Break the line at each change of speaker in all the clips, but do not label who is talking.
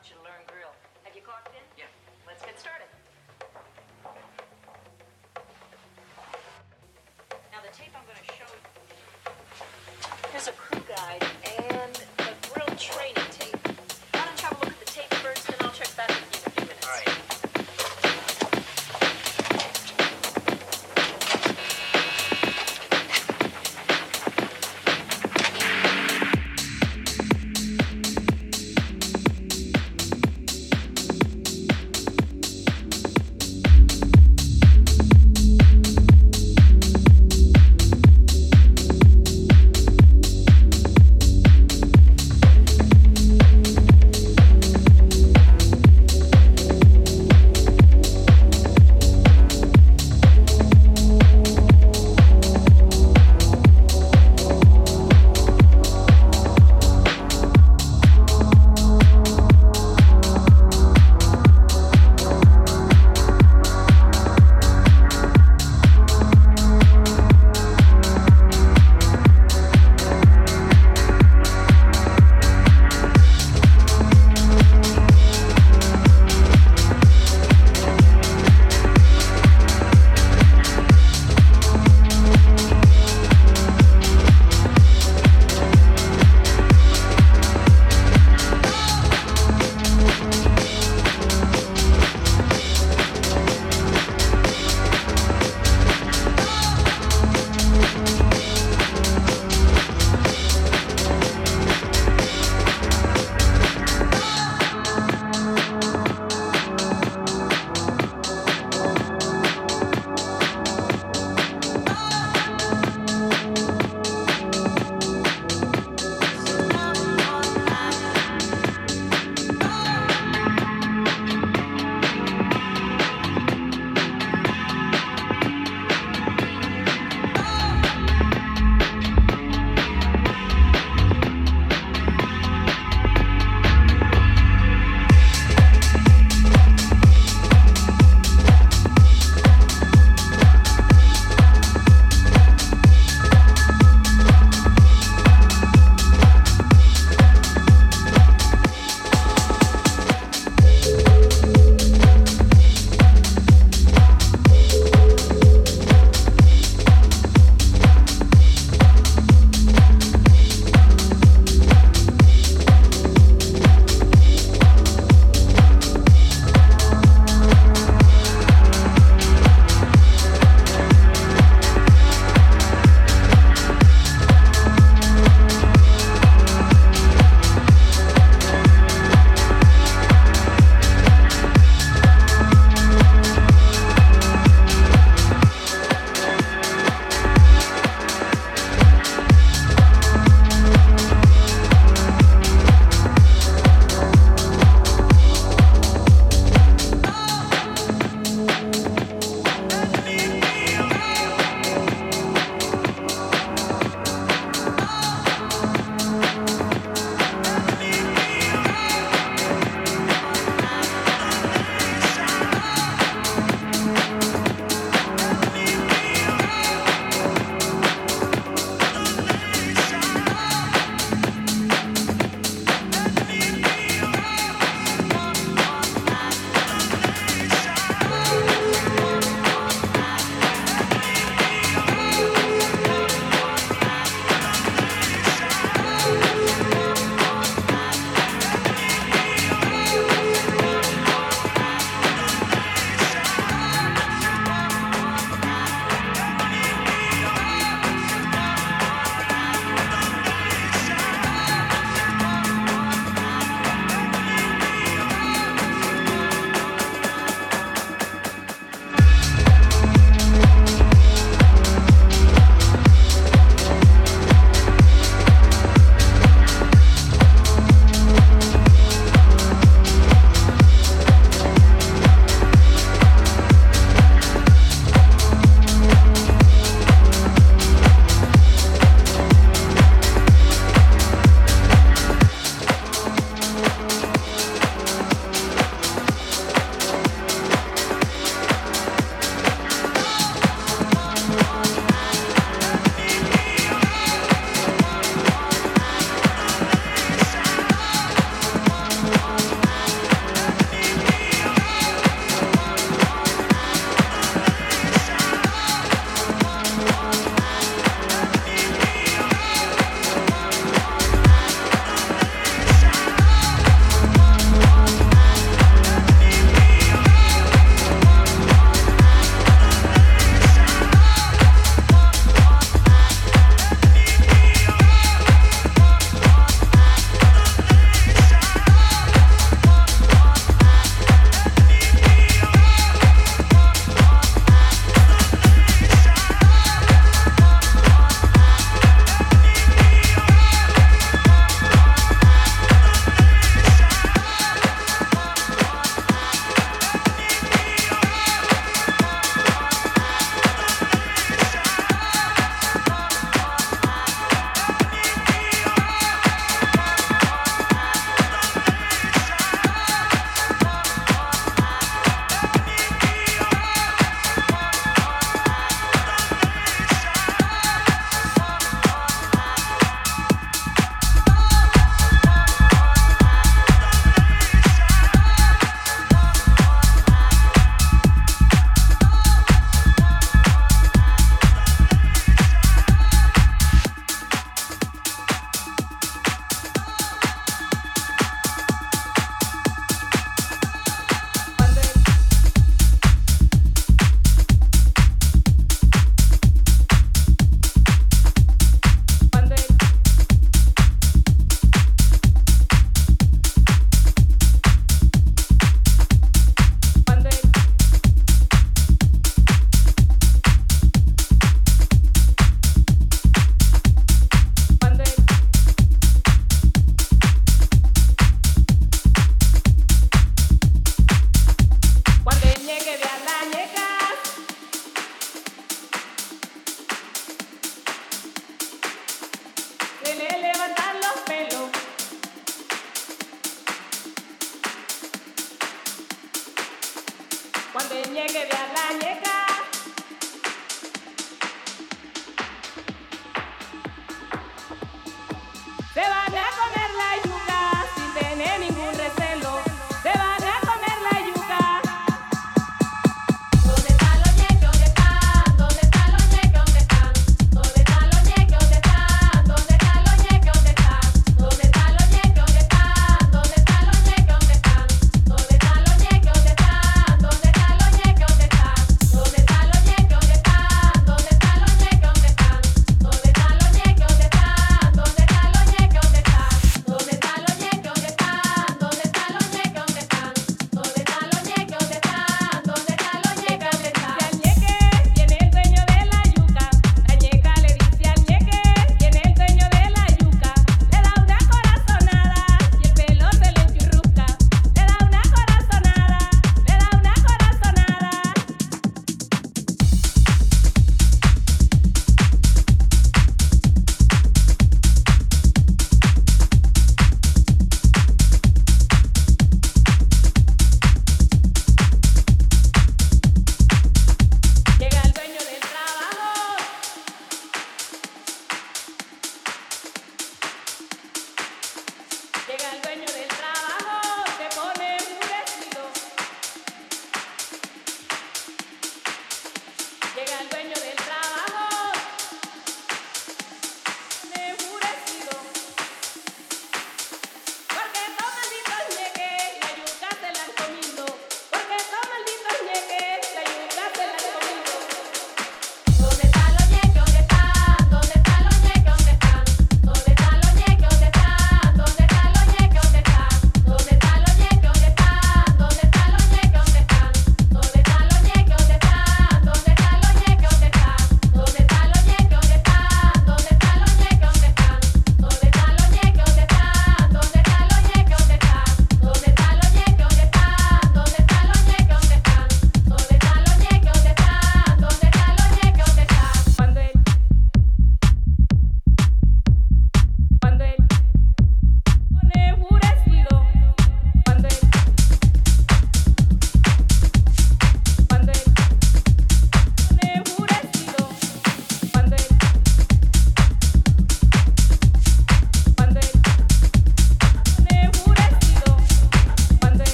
want you to learn grill. Have you clocked in?
Yeah.
Let's get started. Now the tape I'm going to show you. Here's a crew guide and a grill training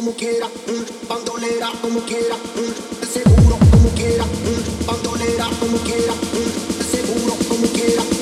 como quiera, bandolera como quiera, seguro como quiera, bandolera como quiera, seguro como quiera.